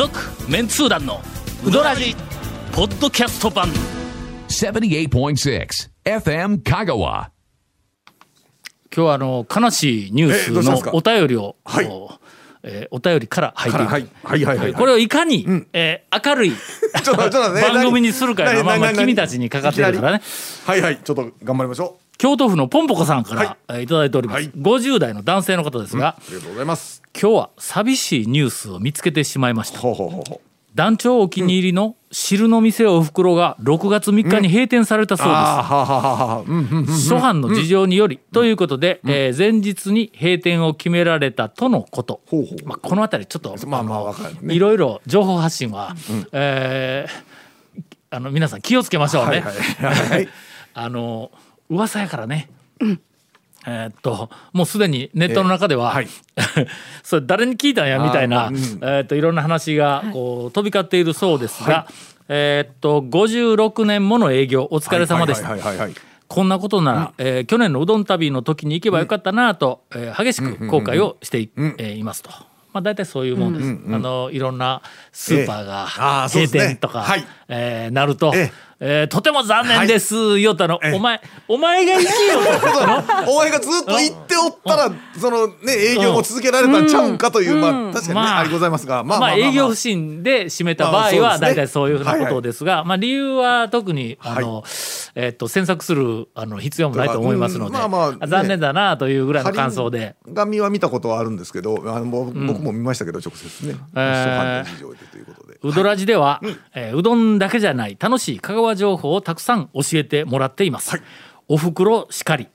続メンツー団のウドラジポッドキャスト版。78.6 FM Kagawa. 今日はあの悲しいニュースのお便りを、はい。おえーお便りから入っていく、はい。はいはいはい。これをいかに、えー明るい 番組にするかのはまあま君たちにかかってるからね。はいはい。ちょっと頑張りましょ京都府のポンポコさんから、はい。えーいただいております、はい。50代の男性の方ですが、うありがとうございます。今日は寂しいニュースを見つけてしまいました。団長お気に入りの汁の店おふくろが6月3日に閉店されたそうです、諸般の事情により、ということで、えー前日に閉店を決められたとのこと、まあ、この辺りちょっと、まあまあいろいろ情報発信は、えーあの皆さん気をつけましょうね。はい。あの噂やからね。えーっともうすでにネットの中では、えはい。それ誰に聞いたんやみたいな、うん。えーっといろんな話がこう飛び交っているそうですが、えーっと56年もの営業お疲れ様でした。はいはいはいはいはい。こんなことなら、えー去年のうどん旅の時に行けばよかったなと、えー激しく後悔をしてい,、えーいますと。まあ、大体そういうもんです、あのいろんなスーパーが閉店とか、はい。えーなると、ええーとても残念です、言おったの、ええ。お前お前が行けよとお前がずっと言っておったらそのね営業も続けられたんちゃうんかというまあ確かにねまあありございますがまあ営業不振で閉めた場合は大体そういうふうなことですが、まあ理由は特にあの、えっと詮索するあの必要もないと思いますので、うんまあまあね残念だなというぐらいの感想で。紙は見たことはあるんですけどあの僕僕も見ましたけど直接ね。えーうどらじでは、えーうどんだけじゃない楽しい香川情報をたくさん教えてもらっています。はい。おふくろしかり、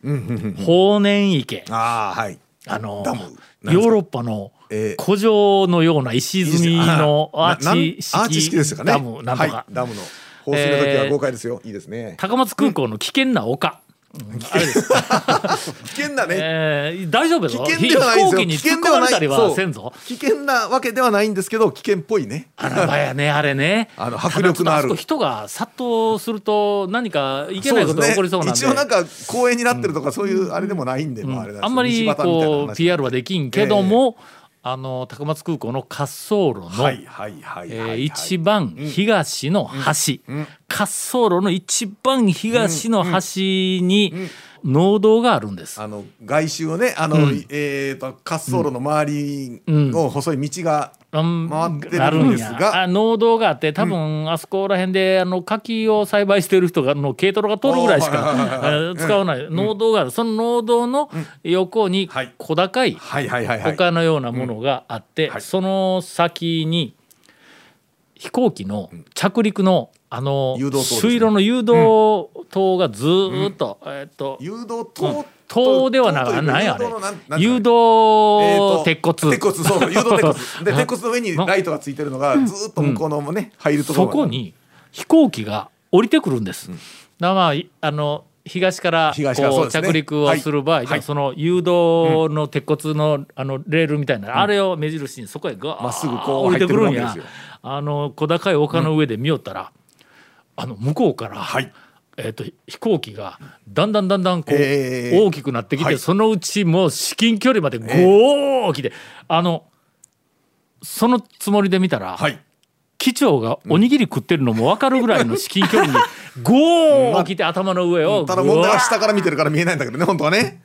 法然池、ああはい。あのヨーロッパのえー。古城のような石積みのアーチ式式ですかね。ダムなんとか、はい、ダムの放水の時は豪快ですよ、いいですね。高松空港の危険な丘、うんあれです、危険なね、えー大丈夫危よ険ではない飛行機にんですよ危突っ込ま険ではない。れたりはそう。せんぞ危険なわけではないんですけど危険っぽいね。あらばやねあれね。あの迫力のある。人が殺到すると何かいけないことが起こりそうなんで。一応なんか公園になってるとかそういうあれでもないんで、まああれなんですよあんまりこう話 PR はできんけども、あの高松空港の滑走路の、一番東の端、滑走路の一番東の端に農道があるんです。あの外周をねあの、えー、と滑走路の周りの細い道がうん。回ってあるんですが、や。あ農道があって多分あそこら辺であの柿を栽培してる人がの軽トラが通るぐらいしか使わない。農道がある。その農道の横にはい。小高いはいはいはいはい。丘のようなものがあって、はい。その先に飛行機の着陸のあのね。水路の誘導灯がずーっと、えーっと誘導灯灯ではなく何やあれ。誘導鉄骨、鉄骨そう誘導鉄骨。で 鉄骨の上にライトがついてるのがずっと向こうのもね、入るところそこに飛行機が降りてくるんです。だからまあいあの東からこう着陸をする場合、その誘導の鉄骨のあのレールみたいな、あれを目印にそこへガーまっすぐこう降りてくるんや。あの小高い丘の上で見よったら、あの向こうから、はい。えー、と飛行機がだんだんだんだんこう、えー大きくなってきて、はい。そのうちもう至近距離までゴー。来て、あのそのつもりで見たら、はい。機長がおにぎり食ってるのも分かるぐらいの至近距離にゴー来て頭の上をただ問題は下から見てるから見えないんだけどね本当はね、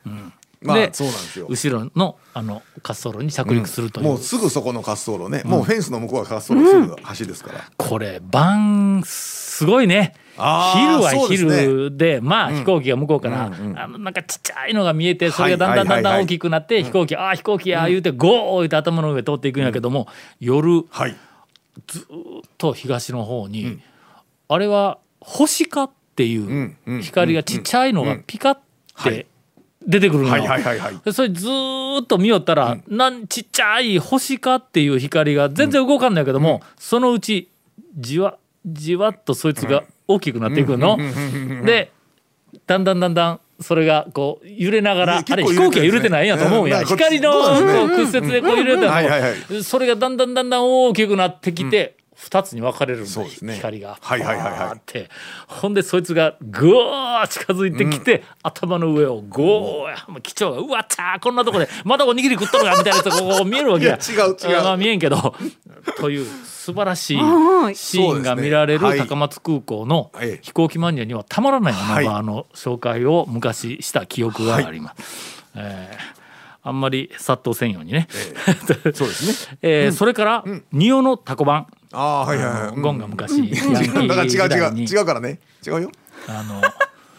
まあでそうなんですよ。後ろのあの滑走路に着陸するという、もうすぐそこの滑走路ね、もうフェンスの向こうが滑走路すぐ橋ですから、これ晩すごいね。昼はそうですね。昼でまあ飛行機が向こうから、あのなんかちっちゃいのが見えてそれがだんだんだんだん大きくなって飛行機ああ飛行機や言うてゴー言うて頭の上通っていくんやけども、夜はい。と東の方に、あれは星かっていう光がちっちゃいのがピカって出てくるのよ。はいはいはいそれずーっと見よったら、なんちっちゃい星かっていう光が全然動かんないけども、そのうちじわじわっとそいつが大きくなっていくの。でだんだんだんだんそれがこう揺れながら、ねあれ飛行機は揺れてないんやと思うん。や、うん。光の屈折でこう揺れてるのそれがだんだんだんだん大きくなってきて、二つに分かれるんだ、ね。光が。はいはいはいはい。バーって。ほんでそいつがぐわー近づいてきて、頭の上をゴーやもう機長が「うわっちゃーこんなとこでまだおにぎり食っとるが」みたいなやつがこ う見えるわけや。いや違う違う。あまあ見えんけど。という素晴らしいはい。シーンが見られる高松空港のはい飛行機マニアにはたまらないはい。穴場の紹介を昔した記憶があります。えーあんまり殺到せんようにね。そうですね。えーそれから仁王のタコ版ああはいはいはい。ゴンが昔ヤンキー だから違時代に。う違う違うからね。違うよ。あの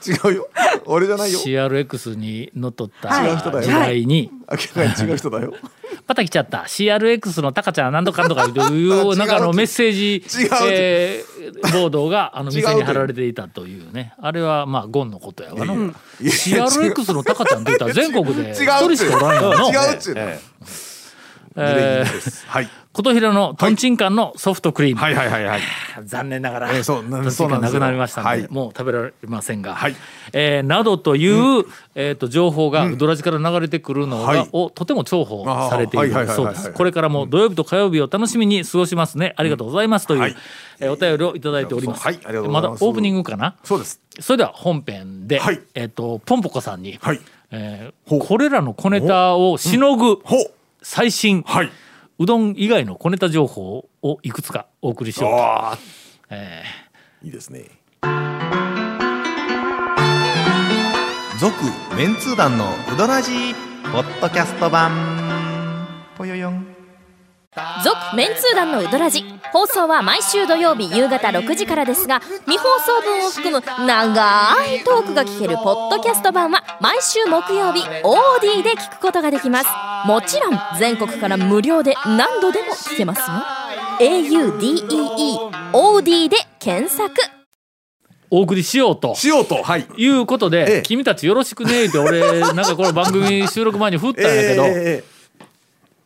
違うよ。俺じゃないよ。CRX にのっとった違う人だよ。時代に明らかに違う人だよ。また来ちゃった。CRX のタカちゃんなんとかんとかいうなんかあのメッセージえーボードがあの店に貼られていたというね。あれはまあゴンのことやわのいやいや CRX のタカちゃんって言ったら全国で一人しかおらんよの違うっちゅうええーはい琴平のトンチンカンのソフトクリーム、はい。はいはいはい 残念ながら、えーそうなトンチンカンなくなりましたのではい。もう食べられませんが、はい。えーなどという、えー、と情報がウドラジから流れてくるのが、はい。をとても重宝されているそうです。これからも土曜日と火曜日を楽しみに過ごしますね。ありがとうございますという、はい。えーお便りをいただいております。はい。ありがとうござまいます。だオープニングかな？そうです。それでは本編で、はい。えっ、とポンポコさんに、はい。えーこれらの小ネタをしのぐ最新、はいうどん以外の小ネタ情報をいくつかお送りしようと。えいいですね。続メンツー団のウドラジーポッドキャスト版。ぽよよん続メンツー団のウドラジ。放送は毎週土曜日夕方6時からですが未放送分を含む長いトークが聞けるポッドキャスト版は毎週木曜日 OD で聞くことができます。もちろん全国から無料で何度でも聞けますよ。AUDEEOD で検索。ーお送りしようと。しようとはい。いうことで、ええ。君たちよろしくねって俺なんかこの番組収録前に振ったんやけど、えー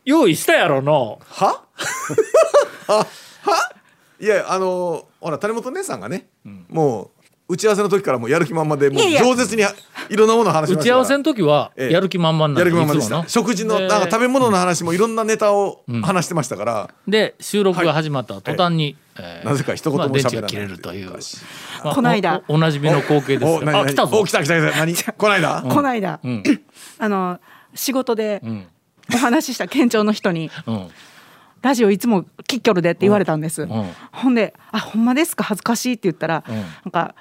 用意したやろの。は？は？は？いやあのーほら谷本姉さんがね、もう打ち合わせの時からもうやる気満々でもう饒舌にいろんなものを話しました。から打ち合わせの時はええ。やる気満々なんやる気満々でした。食事のでなんか食べ物の話もいろんなネタを話してましたから、で収録が始まった途端に、えーなぜか一言も喋らない池が切れるという、まあこないだおおなじみの光景ですあ来たぞ。お来た来た来た。何？こないだこの間、ん。あの仕事でうんお話しした県庁の人にうん「ラジオいつもキッキョルで」って言われたんです、ん。ほんで「あほんまですか？恥ずかしい」って言ったら、うん。なんか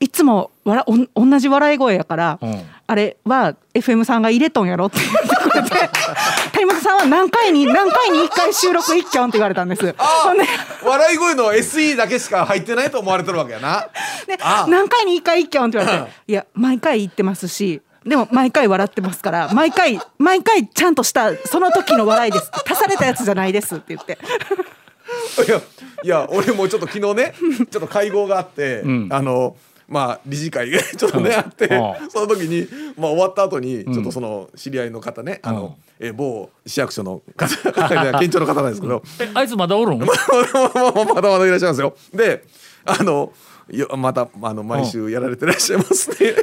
いつもわらおん同じ笑い声やから、うん。あれは FM さんが入れとんやろって言ってくれて 谷本さんは何回に何回に1回収録一挙って言われたんです。ほんで笑い声の SE だけしか入ってないと思われてるわけやな。であ何回に1回一挙って言われて「いや毎回言ってますしでも毎回笑ってますから毎回毎回ちゃんとしたその時の笑いです。足されたやつじゃないです」って言って。いやいや俺もちょっと昨日ねちょっと会合があって、んあのまあ理事会が ちょっとね、あって、うん。その時に、まあ、終わった後にちょっとその知り合いの方ね、あうん。のえ某市役所の方 方県庁の方なんですけど、えあいつまだおるん？まだまだいらっしゃいますよ。であのよまたあの毎週やられてらっしゃいますね。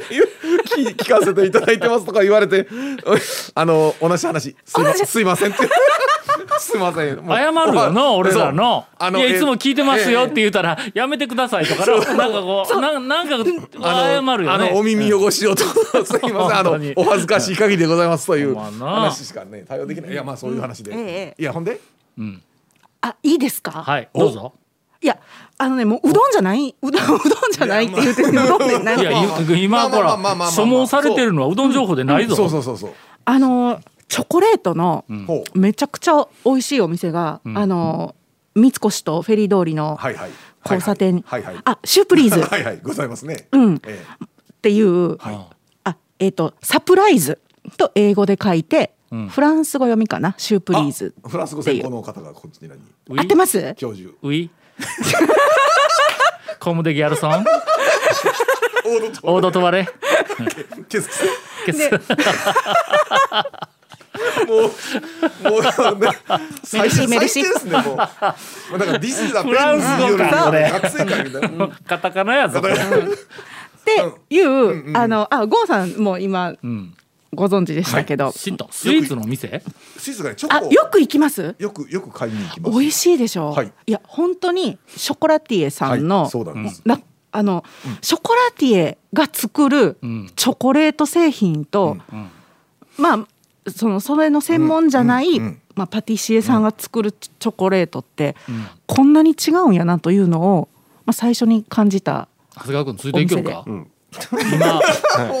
聞聞かせていただいてますとか言われて。あの同じ話。すいませんすいませんって。すいません。謝るよな俺らのあのいやいつも聞いてますよってえ言うたら、やめてくださいとかな。なんかこうななんか謝るよあのおね耳汚しをと。すいません。あのお恥ずかしい限りでございますという話しかね対応できない。いやまあそういう話で、ええ。いやほんで？あいいですか、はいどうぞあのねもううどんじゃない？うどんう。どんじゃない？って言ってうどんで何？いやい今ほらまあまあまあまあまあ。所望されてるのはうどん情報でないぞ。そうそうそうそう、あのチョコレートのめちゃくちゃ美味しいお店が、あの三越とフェリー通りのはいはい。交差点。に、はい。はいはい。あシュープリーズ。っ はいはい。ございますね。うん。ええ。ていう、はい。あえっ、とサプライズと英語で書いて、ん。フランス語読みかな？シュープリーズあフランス語専攻の方がこっちに何？ウィ？合ってます？教授。ウィ？コムデギャルソン？オードトワレケス。ケス。もうもうね最初最低ですねもう。もうだか。ら This is a フランス語かれ学生会みたいなカタカナやぞ。っていう、あのあゴンさんも今うんご存知でしたけど、知ったスイーツの店？スイーツがねチョコ。あよく行きます？よくよく買いに行きます。美味しいでしょ、はい。いや本当にショコラティエさんの、はいそうなん。ですなあの、ショコラティエが作るん。チョコレート製品と、まあそのそれの専門じゃない、まあ、パティシエさんが作るチョコレートって、こんなに違うんやなというのを、まあ、最初に感じた長谷川君ついていけるか今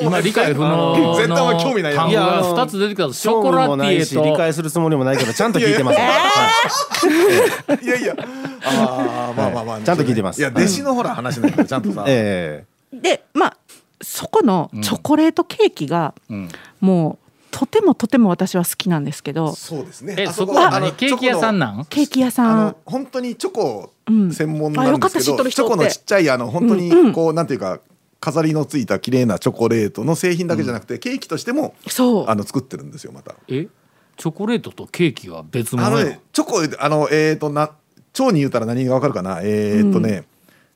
今理解不能絶対お前興味ない単語が2つ出てきたショコラティエし理解とするつもりもないけどちゃんと聞いてます、はい。いやいや。あーまあまあまあ ちゃんと聞いてます。いや弟子のほら話なんだからちゃんとさ。えでまあそこのチョコレートケーキが、ん。もうとてもとても私は好きなんですけどそうですね。えあそこはあの何ケーキ屋さんなん？ケーキ屋さん。本当にチョコうん専門なんですけあよかった知っとど、チョコのちっちゃいあの本当にこう、なんていうか飾りのついた綺麗なチョコレートの製品だけじゃなくて、ケーキとしてもそう。あの作ってるんですよまた。え？チョコレートとケーキは別物あのねチョコあのえっ、とな蝶に言うたら何がわかるかな？えっ、とね、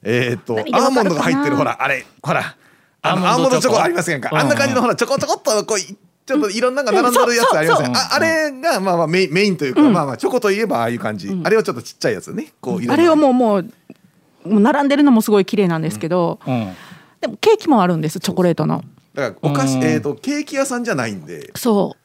えっ、とアーモンドが入ってる。ほらあれほらあのアーモンドチョコ。ありませんか、うん。あんな感じのほらちょこちょこっとこういちょっといろんなのが並んでるやつありません、ああれがまあまあメインメインというか、まあまあチョコといえばああいう感じ、あれはちょっとちっちゃいやつね。こうあれはもうもう並んでるのもすごい綺麗なんですけど、うんでもケーキもあるんですチョコレートの。だからお菓子、うん。えっ、とケーキ屋さんじゃないんで。そ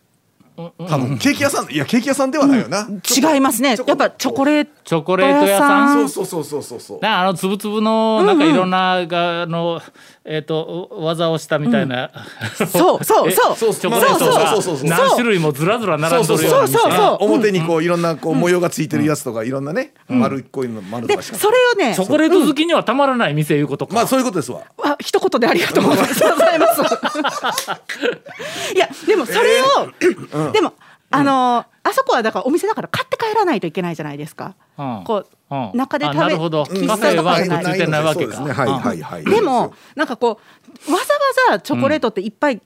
多分ケーキ屋さんいやケーキ屋さんではないよな、う違いますね。やっぱチョコレートチョコレート屋さん？そうそうそうそうそうそう。なあのつぶつぶのなんかいろんながあのえっと技をしたみたいな。そうそうえそう。そうチョコレートそうがそうそうそう。何種類もずらずら並んどるような。店そうそうそう。表にこういろんなこう模様がついてるやつとかいろんなね丸っこいの丸とでかしか。それをねチョコレート好きにはたまらない店いうこと。か、まあそういうことですわ。あ一言でありがとうございます。いやでもそれを、でもあのあそこはだからお店だから買って帰らないといけないじゃないですか。うん。こう、うん。中で食べるほど。喫カフェはく茶とかじゃないっついてないわけかそうですねはいはいはいでもなんかこうわざわざチョコレートっていっぱい、ん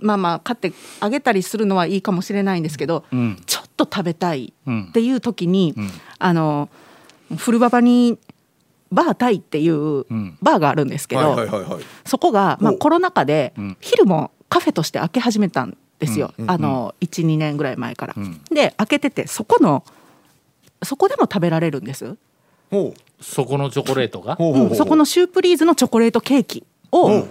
まあまあ買ってあげたりするのはいいかもしれないんですけど、ん。ちょっと食べたいうん。っていう時に、あの古馬場にバータイっていうん。バーがあるんですけど、はいはいはいはい。そこが、まあ、コロナ禍でん。昼もカフェとして開け始めたんですよ、あの12年ぐらい前から。ん。で開けててそこのそこでも食べられるんです、ほう。そこのチョコレートが？ほうほうほうう。んそこのシュープリーズのチョコレートケーキを、う。ん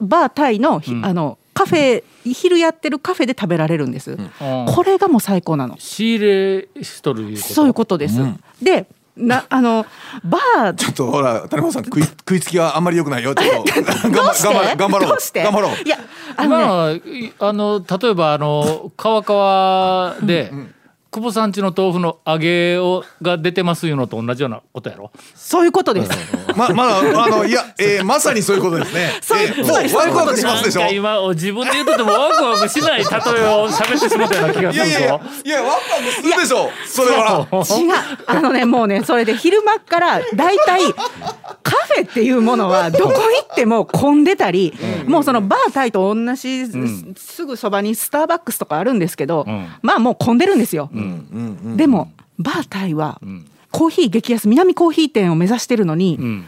バータイの,ひ、あのカフェ昼やってるカフェで食べられるんです、うん。これがもう最高なの。仕入れしとるいうこと？そういうことです、でなあのバー。ちょっとほら谷本さん食い食いつきはあんまり良くないよ。ちょっと頑張頑張ろう。頑張ろう。いやあのね、まあいあの例えばあの川川で、久保さんちの豆腐の揚げをが出てますいうのと同じようなことやろ？そういうことです、ままだあのいや、えー、まさにそういうことですね。そういうえーそういうもうワクワクしますでしょ？今自分で言うとてもワクワクしない例えを喋ってしまったような気がするぞ。いやいやワクワクするでしょ？それは。違う。あのねもうねそれで昼間っからだいたいカフェっていうものはどこ行っても混んでたり、もうそのバータイと同じ、すぐそばにスターバックスとかあるんですけど、ん。まあもう混んでるんですよ。でもバータイは、コーヒー激安南コーヒー店を目指してるのに、ん。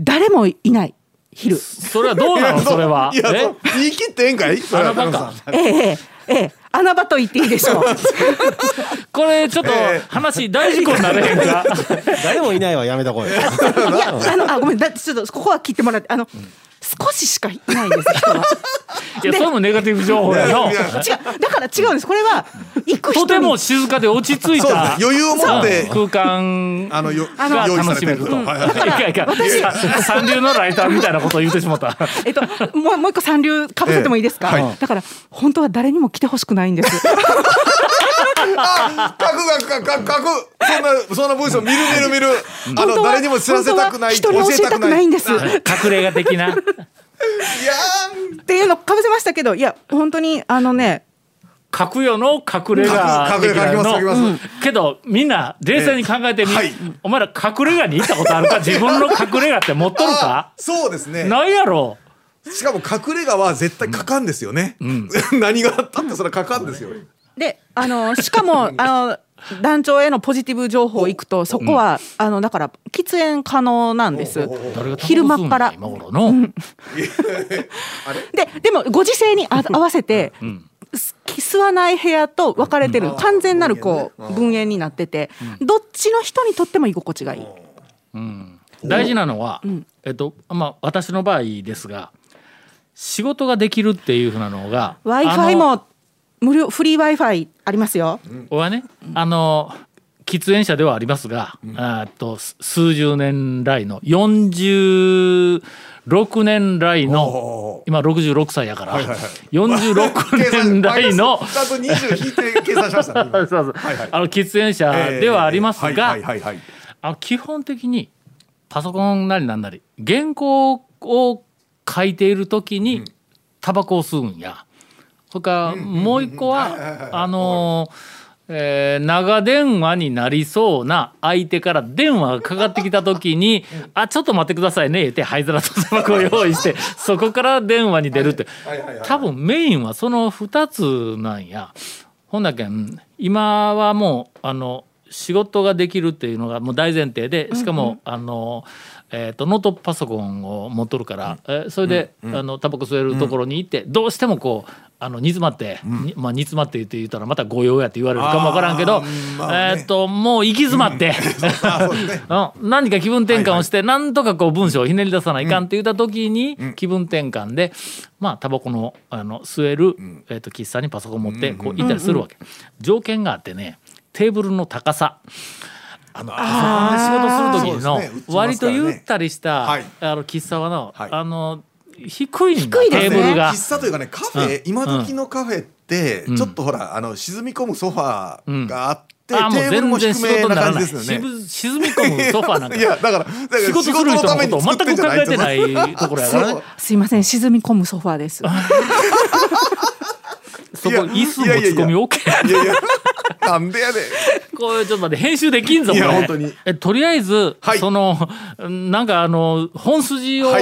誰もいない昼。それはどうなの？それは？いや言い切ってええんかい？それは。あのバカ谷本さんええええええ。穴場と言っていいでしょう。これちょっとえー話大事故になれへんか？誰もいないわやめとこうよいやあのあごめんだちょっとここは切ってもらってあの、少ししかいないんです人は。いやそれもネガティブ情報やの違う。だから違うんです。これは行く人。にとても静かで落ち着いた余裕を持って空間あのよあの用意さ楽しめると。れてると、いはいはい。やいやいや三流のライターみたいなことを言ってしまった。えっともうもう一個三流かぶせてもいいですか、ええはい。だから本当は誰にも来てほしくないんです。あ書く書く書く書く。そんなそんな文章見る見る見る。あの誰にも知らせたくない。人に教えたくないんです。っ隠れ家的な。いやーていうのかぶせましたけどいや本当にあのね書くよの。隠れ家隠れ家の。けどみんな冷静に考えてみ、ええはい。お前ら隠れ家に行ったことあるか？自分の隠れ家って持っとるか？そうですね。ないやろ。しかも隠れ家は絶対書かんですよね、何があったってそれは書かんですよ。であのしかもあの団長へのポジティブ情報行くとそこは、あのだから喫煙可能なんです。昼間っから。今頃の、ででもご時世にあ 合わせて、す吸わない部屋と分かれてる、完全なるこう分煙になってて、どっちの人にとっても居心地がいい。大事なのは、えっとまあ私の場合ですが仕事ができるっていうふうなのが w i f あ i のも無料フリー w i f i ありますよ。俺はね、あの喫煙者ではありますが、あーっとす数十年来の46年来のお今66歳やから、はいはいはい。46計算年来のちゃんと20引いて計算しました。ね 今そうそう。はいはい。あの喫煙者ではありますが、基本的にパソコンなりなんなり原稿を書いている時にタバコを吸うんや。それからもう一個はあのえー長電話になりそうな相手から電話がかかってきた時に「あちょっと待ってくださいね」って灰皿とタバコを用意してそこから電話に出るって。多分メインはその2つなんや。ほんだけん今はもうあの仕事ができるっていうのがもう大前提でしかも、あの、えー、とノートパソコンを持っとるから、えーそれで、あのタバコ吸えるところに行って、どうしてもこうあの煮詰まって、にまあ煮詰まってって言ったらまた御用やって言われるかもわからんけど、まあね。えっ、ともう行き詰まって、うん、何か気分転換をして、なんとかこう文章をひねり出さないかんって言った時に、気分転換でまあタバコのあの吸える、えー、と喫茶にパソコン持ってこう行ったりするわけ、条件があってねテーブルの高さあのパソコンで仕事する時のね。割とゆったりした、はい。あの喫茶はの、はい。あの低いんだ低いですね。テーブルが。喫茶というかねカフェ、今時のカフェって、ちょっとほらあの沈み込むソファーがあって、あもうテーブルも全然仕低めな事にならない。感じですよね。沈沈み込むソファーなんか。いやだからだから仕事する人のことを全く考えてないいところやからね。すいません沈み込むソファーです。そこ椅子持ち込み OK いやいやなんでやでこれちょっと待って編集できんぞこいれ。や本当に。えとりあえず、はい。そのなんかあの本筋を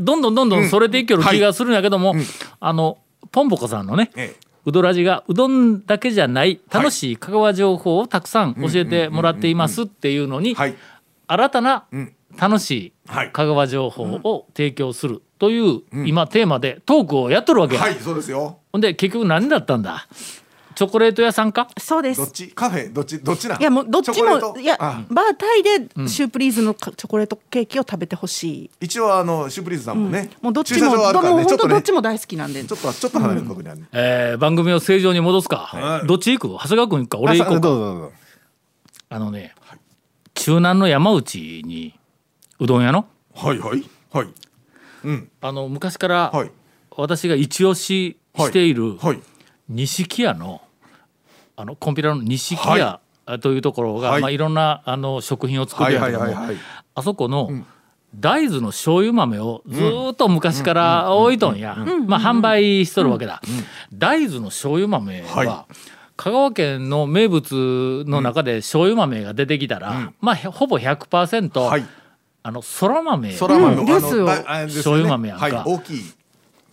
どんどんどんどんそれていける気がするんやけども、あのポンポコさんのね、ええ。うどらじがうどんだけじゃない楽しい香川情報をたくさん教えてもらっていますっていうのにはい。新たなうん。楽しいはい。香川情報を提供するという今テーマでトークをやっとるわけや。はいそうですよほんで結局何だったんだ？チョコレート屋さんか？そうです。どっ。ち？カフェ？どっち？どっちなん？いやもうどっちもいやあ。バータイでシュープリーズのかチョコレートケーキを食べてほしい。一応あのシュープリーズさんもね、もうどっちもね。ちょっとね。本当どっちも大好きなんで。ちょっとちょっと離れたところにある、えー番組を正常に戻すか、はい。どっち行く？長谷川君行くか？俺行こうか。あのね、中南の山内にうどん屋の？はいはいはい。うん。あの昔からはい。私が一押ししているはい。錦屋のあのコンピラの錦屋というところが、はい。いまあ、いろんなあの食品を作はいるんやけどもあそこの大豆の醤油豆をずーっと昔から置いとんや、まあ、販売しとるわけだ、大豆の醤油豆は、は香川県の名物の中で醤油豆が出てきたら、まあへほぼ100%、はい。あのそら豆。そら豆、うん。ですよ。醤油豆やんか。はい。大きい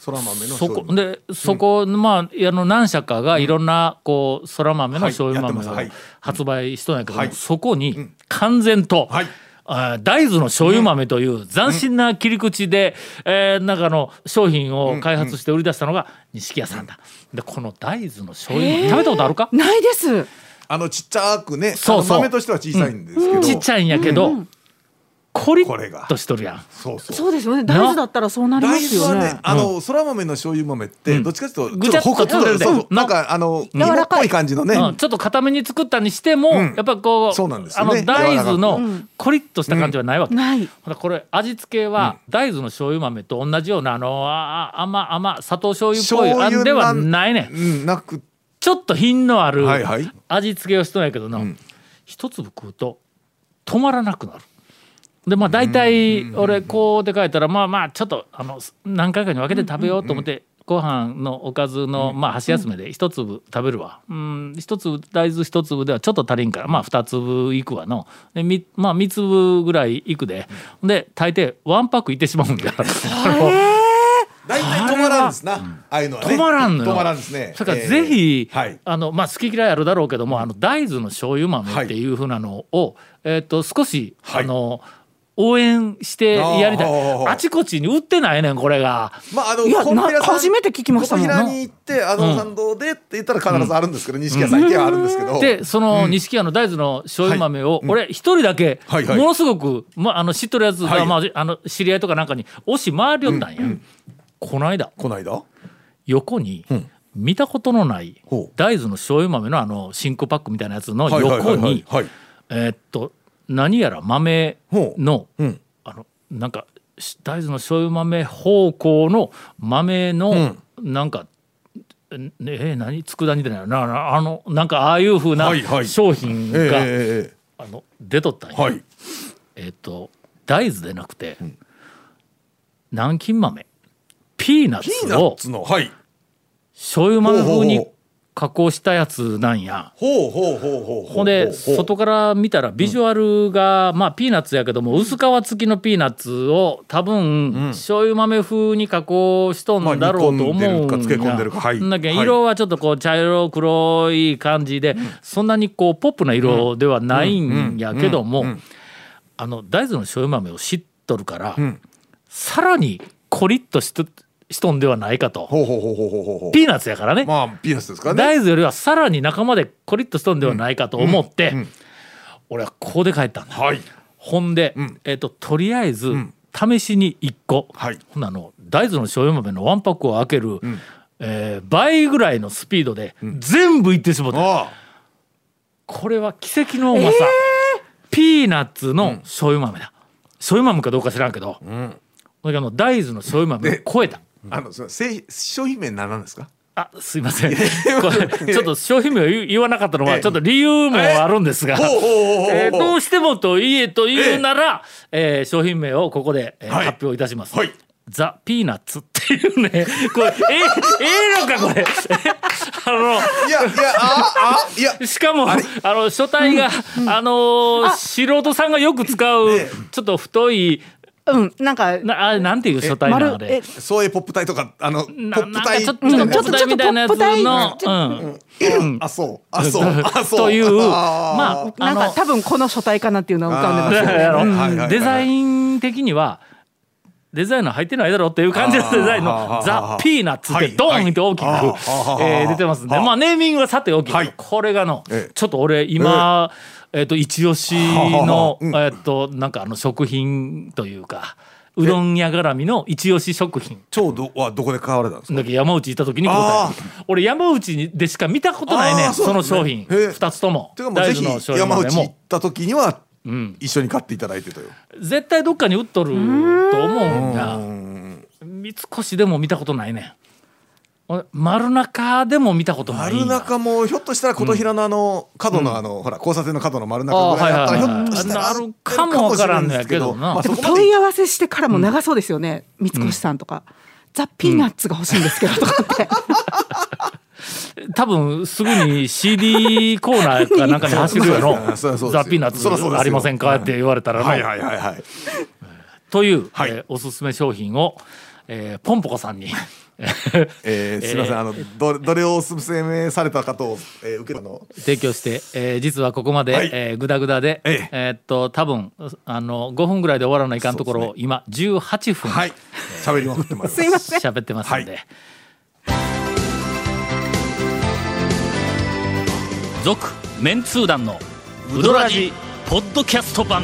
そら豆のそこでそこ、まああの何社かがいろんなこうそら豆のはい。醤油豆を発売しとんやけど、はい。そこに完全と、はい。あー大豆の醤油豆という斬新な切り口で、えーなんかあの商品を開発して売り出したのが錦屋さんだ。でこの大豆の醤油豆食べたことあるか？ないです。あのちっちゃくねそうそう。豆としては小さいんですけど、ちっちゃいんやけど、コリこれが。ッとしとるやん。そうそう。そうですよね。大豆だったらそうなりま大すよね。豆はね。あのそら豆の醤油豆ってどっちかというとぐちゃっとちょっとホク潰れるでなんかあの柔らかい。感じのね、うん、ちょっと固めに作ったにしても、うん。やっぱこうそうなんですね。の大豆のかコリッとした感じはないわけ。ない。ほらこれ味付けは大豆の醤油豆と同じようなあのあ甘甘砂糖醤油っぽいあんではないねん。うんなく。ちょっと品のあるはいはい。味付けをしとんやけどな、一粒食うと止まらなくなる。でまあ大体俺こうで書いたらまあまあちょっとあの何回かに分けて食べようと思ってご飯のおかずのまあ箸休めで一粒食べるわ。うん一粒大豆一粒ではちょっと足りんからまあ二粒いくわの。でみまあ三粒ぐらいいくで。で大抵ワンパックいってしまうんだ大体止まらんですな、ああいうのはね。止まらんのよ。止まらんですね。だからえー。ぜひ、はい。あのまあ好き嫌いあるだろうけども、あの大豆の醤油豆っていうふうなのを、えっ、と少し、はい。あの応援してやりたい。あちこちに売ってないねんこれが。まああの初めて聞きましたもんコに行ってあの参道でって言ったら必ずあるんですけど錦屋さん行けばあるんですけど。でその錦屋の大豆の醤油豆を俺一人だけはいはい。ものすごくまああの知っとるやつはい。がまああの知り合いとかなんかに押し回りよったんや。この間。この間？横にん。見たことのない大豆の醤油豆のあの真空パックみたいなやつのはいはいはいはい。横にはい。えーっと何やら豆のう。ん。あのなんかし大豆の醤油豆方向の豆のなんか、えねえ何？佃煮でないな。なあのなんかああいうふうな商品ええが、えあの出とったんや、えはい。えーっと大豆でなくて、南京豆ピーナッツをツのはい。醤油豆風に加工したやつなんや。ほうほうほうほうほんで外から見たらビジュアルが、まあピーナッツやけども薄皮付きのピーナッツを多分、醤油豆風に加工しとんだろうと思うんまあ煮込んでるか漬け込んでるか。はい。だけどはい。色はちょっとこう茶色黒い感じで、そんなにこうポップな色ではないんやけども、あの大豆の醤油豆を知っとるから、ん。さらにコリッとしとしとんではないかと。ほうほうほうほうほうほうほう。ピーナッツやからね。まあピーナッツですからね。大豆よりはさらに仲間でコリッとしとんではないかと思って、俺はここで帰ったんだ、はい。ほんで、ん。えっととりあえず、試しに1個、はい。ほんなあの大豆の醤油豆のワンパックを開ける、えー倍ぐらいのスピードで、全部いってしもた、ああ。これは奇跡のうまさ、ピーナッツの醤油豆だ。醤油豆かどうか知らんけど、だけどあの大豆の醤油豆を超えた。あのその製商品名何なんですか？あすいません。これちょっと商品名を言言わなかったのはちょっと理由もあるんですが、えーどうしてもと言えと言うなら、えー商品名をここで、えーはい。発表いたします。はい。ザ・ピーナッツっていうね。これええええのかこれ。あいやいやああいや。のしかもあの書体が、あのー素人さんがよく使う、ねちょっと太いうんなんかなあなんていう書体なのあれ？そういうポップ体とかあのポなップ体なんかちょっとちょっとポップ体みたいなやつの、あそう。あそう。あ そう。というまあなんか多分この書体かなっていうのは浮かんでますデザイン的にはデザインの入ってないだろうっていう感じのデザインのザ・ピーナッツってドーンって大きく、えー出てますんで、はいまあ、ネーミングはさておき、はい。これがの、ええ。ちょっと俺今、えっと一押しの、うん。えっとなんかあの食品というかうどん屋絡みの一押し食品。超どはどこで買われたんですか？だけど山内行った時に答あえ俺山内でしか見たことないねその商品。へえ。2つとも。てかもうぜひ山内行った時にはうん。一緒に買っていただいてという。絶対どっかに売っとると思うんだ三越でも見たことないね。丸中でも見たことない丸中もひょっとしたら琴平のあの角のあのほら交差点の角の丸中ぐらいだったらひょっとしたらなるかもわからんのやけどな。まあ問い合わせしてからも長そうですよね、三越さんとか、ザ・ピーナッツが欲しいんですけどとかって、多分すぐに CD コーナーかなんかに走るやろそうそうそうザ・ピーナッツありませんかって言われたらなはい。はい。はい。はい。という、はい。えーおすすめ商品を、えーポンポコさんに。えーすみません。あのどどれをおすすめされたかと、えー受けたの。提供して、えー実はここまで、はい。えーグダグダで、ええ。えーっと多分あの5分ぐらいで終わらないかんところを、そう今18分。はい。喋りまくってます。すいません喋ってますんで。続、メンツー団のウドラジポッドキャスト版。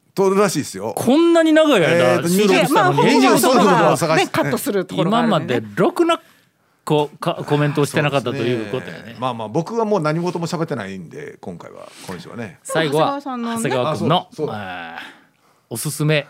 撮るらしいですよ。こんなに長いえー収録したのに、エンディングそこが探しねカットするところがあ今までろくなこかコメントをしてなかったということやね。まあまあ僕はもう何事も喋ってないんで今回は。今週はね。最後は長谷川君のおすすめ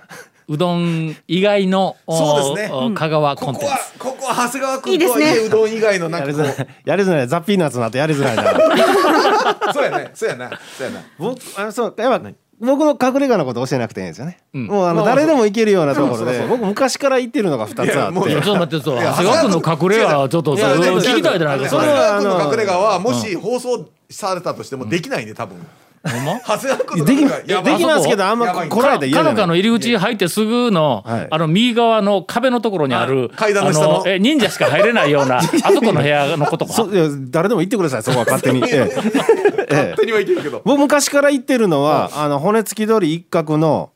うどん以外のおそうですね。お香川コここはンテンツ。ここは長谷川君いいですね。とはいえうどん以外のなんやかこりづらい。やりづらい。ザ・ピーナッツなんてやりづらいな。う そうやね。そうやな。そうやな。僕あのそうやっぱ僕の隠れ家のこと教えなくていいんですよね、ん。もうあの誰でも行けるようなところで。僕昔から行ってるのが2つあって。ちょっと待ってそう。長谷川君の隠れ家はちょっとそ聞きたいじゃないですか長谷川君の隠れ家はもうし放送されたとしてもできないね多分ほんま？長谷川君のできできますけどあんま来られたら嫌かのじゃないかの入り口入ってすぐの、はい。あの右側の壁のところにある、階段の下の。あえ忍者しか入れないような あそこの部屋のことか？そいや誰でも行ってくださいそこは勝手に、ええ。ええ。勝手にはいけるけど。僕昔から行ってるのはあの骨付き通り一角の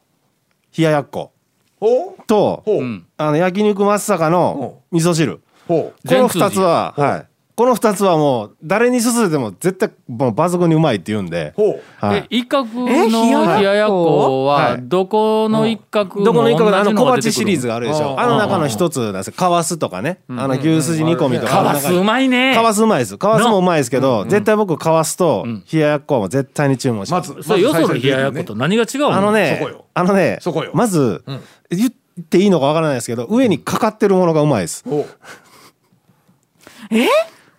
冷ややっこ。とあの焼肉松坂の味噌汁。この2つは、はい、この2つはもう誰に勧めても絶対もう抜群にうまいって言うんで、ほう。はい、え一角のえ冷やははい。どこの一角どこの一角のあの小鉢シリーズがあるでしょ。うんあの中の一つなんですよ。かわすとかね、あの牛すじ煮込みとか、かわすうまいね。かわすうまいです。かわすもうまいですけど、絶対僕かわすと冷ややっこは絶対に注文しま、ますずそれよその冷ややっこと何が違うの？あのねそこよ。あのねそこよ。まず、言っていいのかわからないですけど上にかかってるものがうまいです、ほ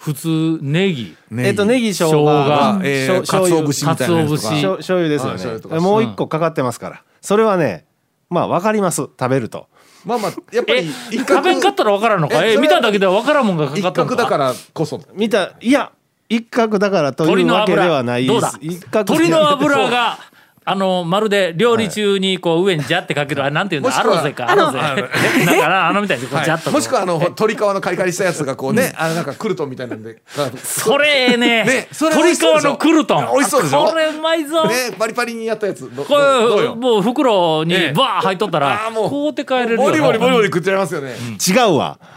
普通ネギ。うえっとネギ生姜。生姜。あえーしょ鰹節みたいな醤油ですよね。もう一個かかってますから。それはねまあわかります。食べると。まあまあやっぱえり一食べんかったら分からんのか？え見ただけでは分からんもんがかか一ったのか？角だからこそ。見たいや一角だからとい鶏のうわけで油はないどうだ？一角鶏の油があのまるで料理中にこう上にジャってかけるあれなんていうんだ？もしくはアロゼか。アロゼ。なん かなあのみたいにこうジャッともしくはあの鶏皮のカリカリしたやつがこうねあのなんかクルトンみたいなんで。それええ。ねね鶏皮のクルトン美味しそうでしょ？これうまいぞ。ねバリバリにやったやつどこれどうよ？もう袋にええ。バー入っとったらもう買うて帰れるよ。ボリボリボリボリ食っちゃいますよね。違うわ。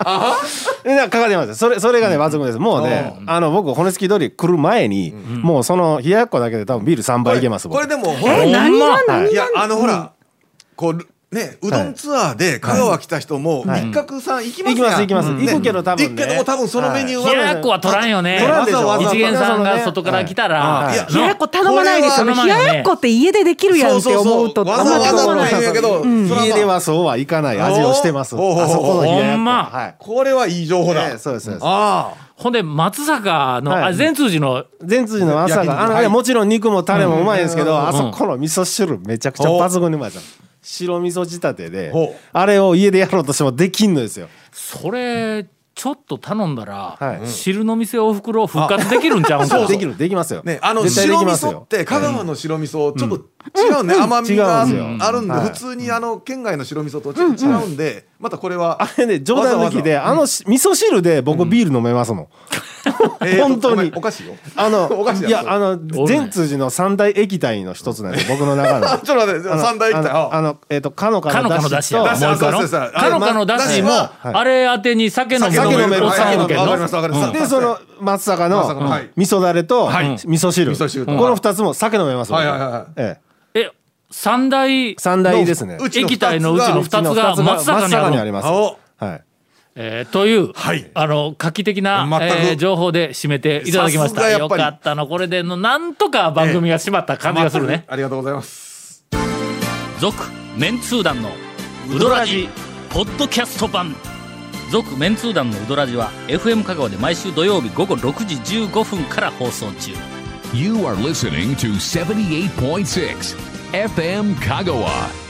えなかかってます。それそれがね抜群です。もうねあの僕骨付き通り来る前にもうその冷ややっこだけで多分ビール3杯いけます僕。これでもほら。え何がはいいやあのほらこうねうどんツアーで香川来た人もはい。一角さん行きます行きます行きます。うん。行くけど多分ね。行くけども多分そのメニューは冷ややっこは取らんよね。取らんでしょわざわざ。一元さんが外から来たら、冷ややっこ頼まないですよね冷ややっこって家でできるやんって思うとそうそうそうあんまりわざわざの思わないメニューやけど、家ではそうはいかない味をしてます。あそこの冷ややっこほんま。はい。これはいい情報だ、ええそうですそうです。あほんで松坂の、はい。あ善通寺の全通の朝があの、もちろん肉もタレもうまいですけど、うん。あそこの味噌汁めちゃくちゃ抜群にうまいです白味噌仕立てであれを家でやろうとしてもできんのですよ。それちょっと頼んだら、はい。汁の店おふくろ復活できるんちゃうんかできるできますよ、あねあの白味きますよ。噌って香川の白味噌ちょっと違うね、甘みがあるんで、はい。普通にあの県外の白味噌とちょっと違うんで、またこれはあれね冗談抜きであのし味噌汁で僕ビール飲めますもん、本当に。おかしいよ。あの おかしいいやあのね。全通寺の三大液体の一つなんです僕の中の。ちょっと待って三大液体。あのあのえっ、とかのかかのかのだしかのかのだしも、あれ当てに酒飲む酒飲める。おっさんおるわかりますわかりますでその松坂の味噌だれとはい。味噌汁、この二つも酒飲めますもんはいはいはい。ええ。三大？え、三大ですね。液体のうちの二二つが松坂にあります。青。はいえーという、はい。あの画期的な、えー情報で締めていただきました。よかったのこれでのなんとか番組が締まった感じがするね。ありがとうございます。続メンツー団のウドラジポッドキャスト版。続メンツー団のウドラジは FM 香川で毎週土曜日午後6時15分から放送中。You are listening to 78.6 FM Kagawa.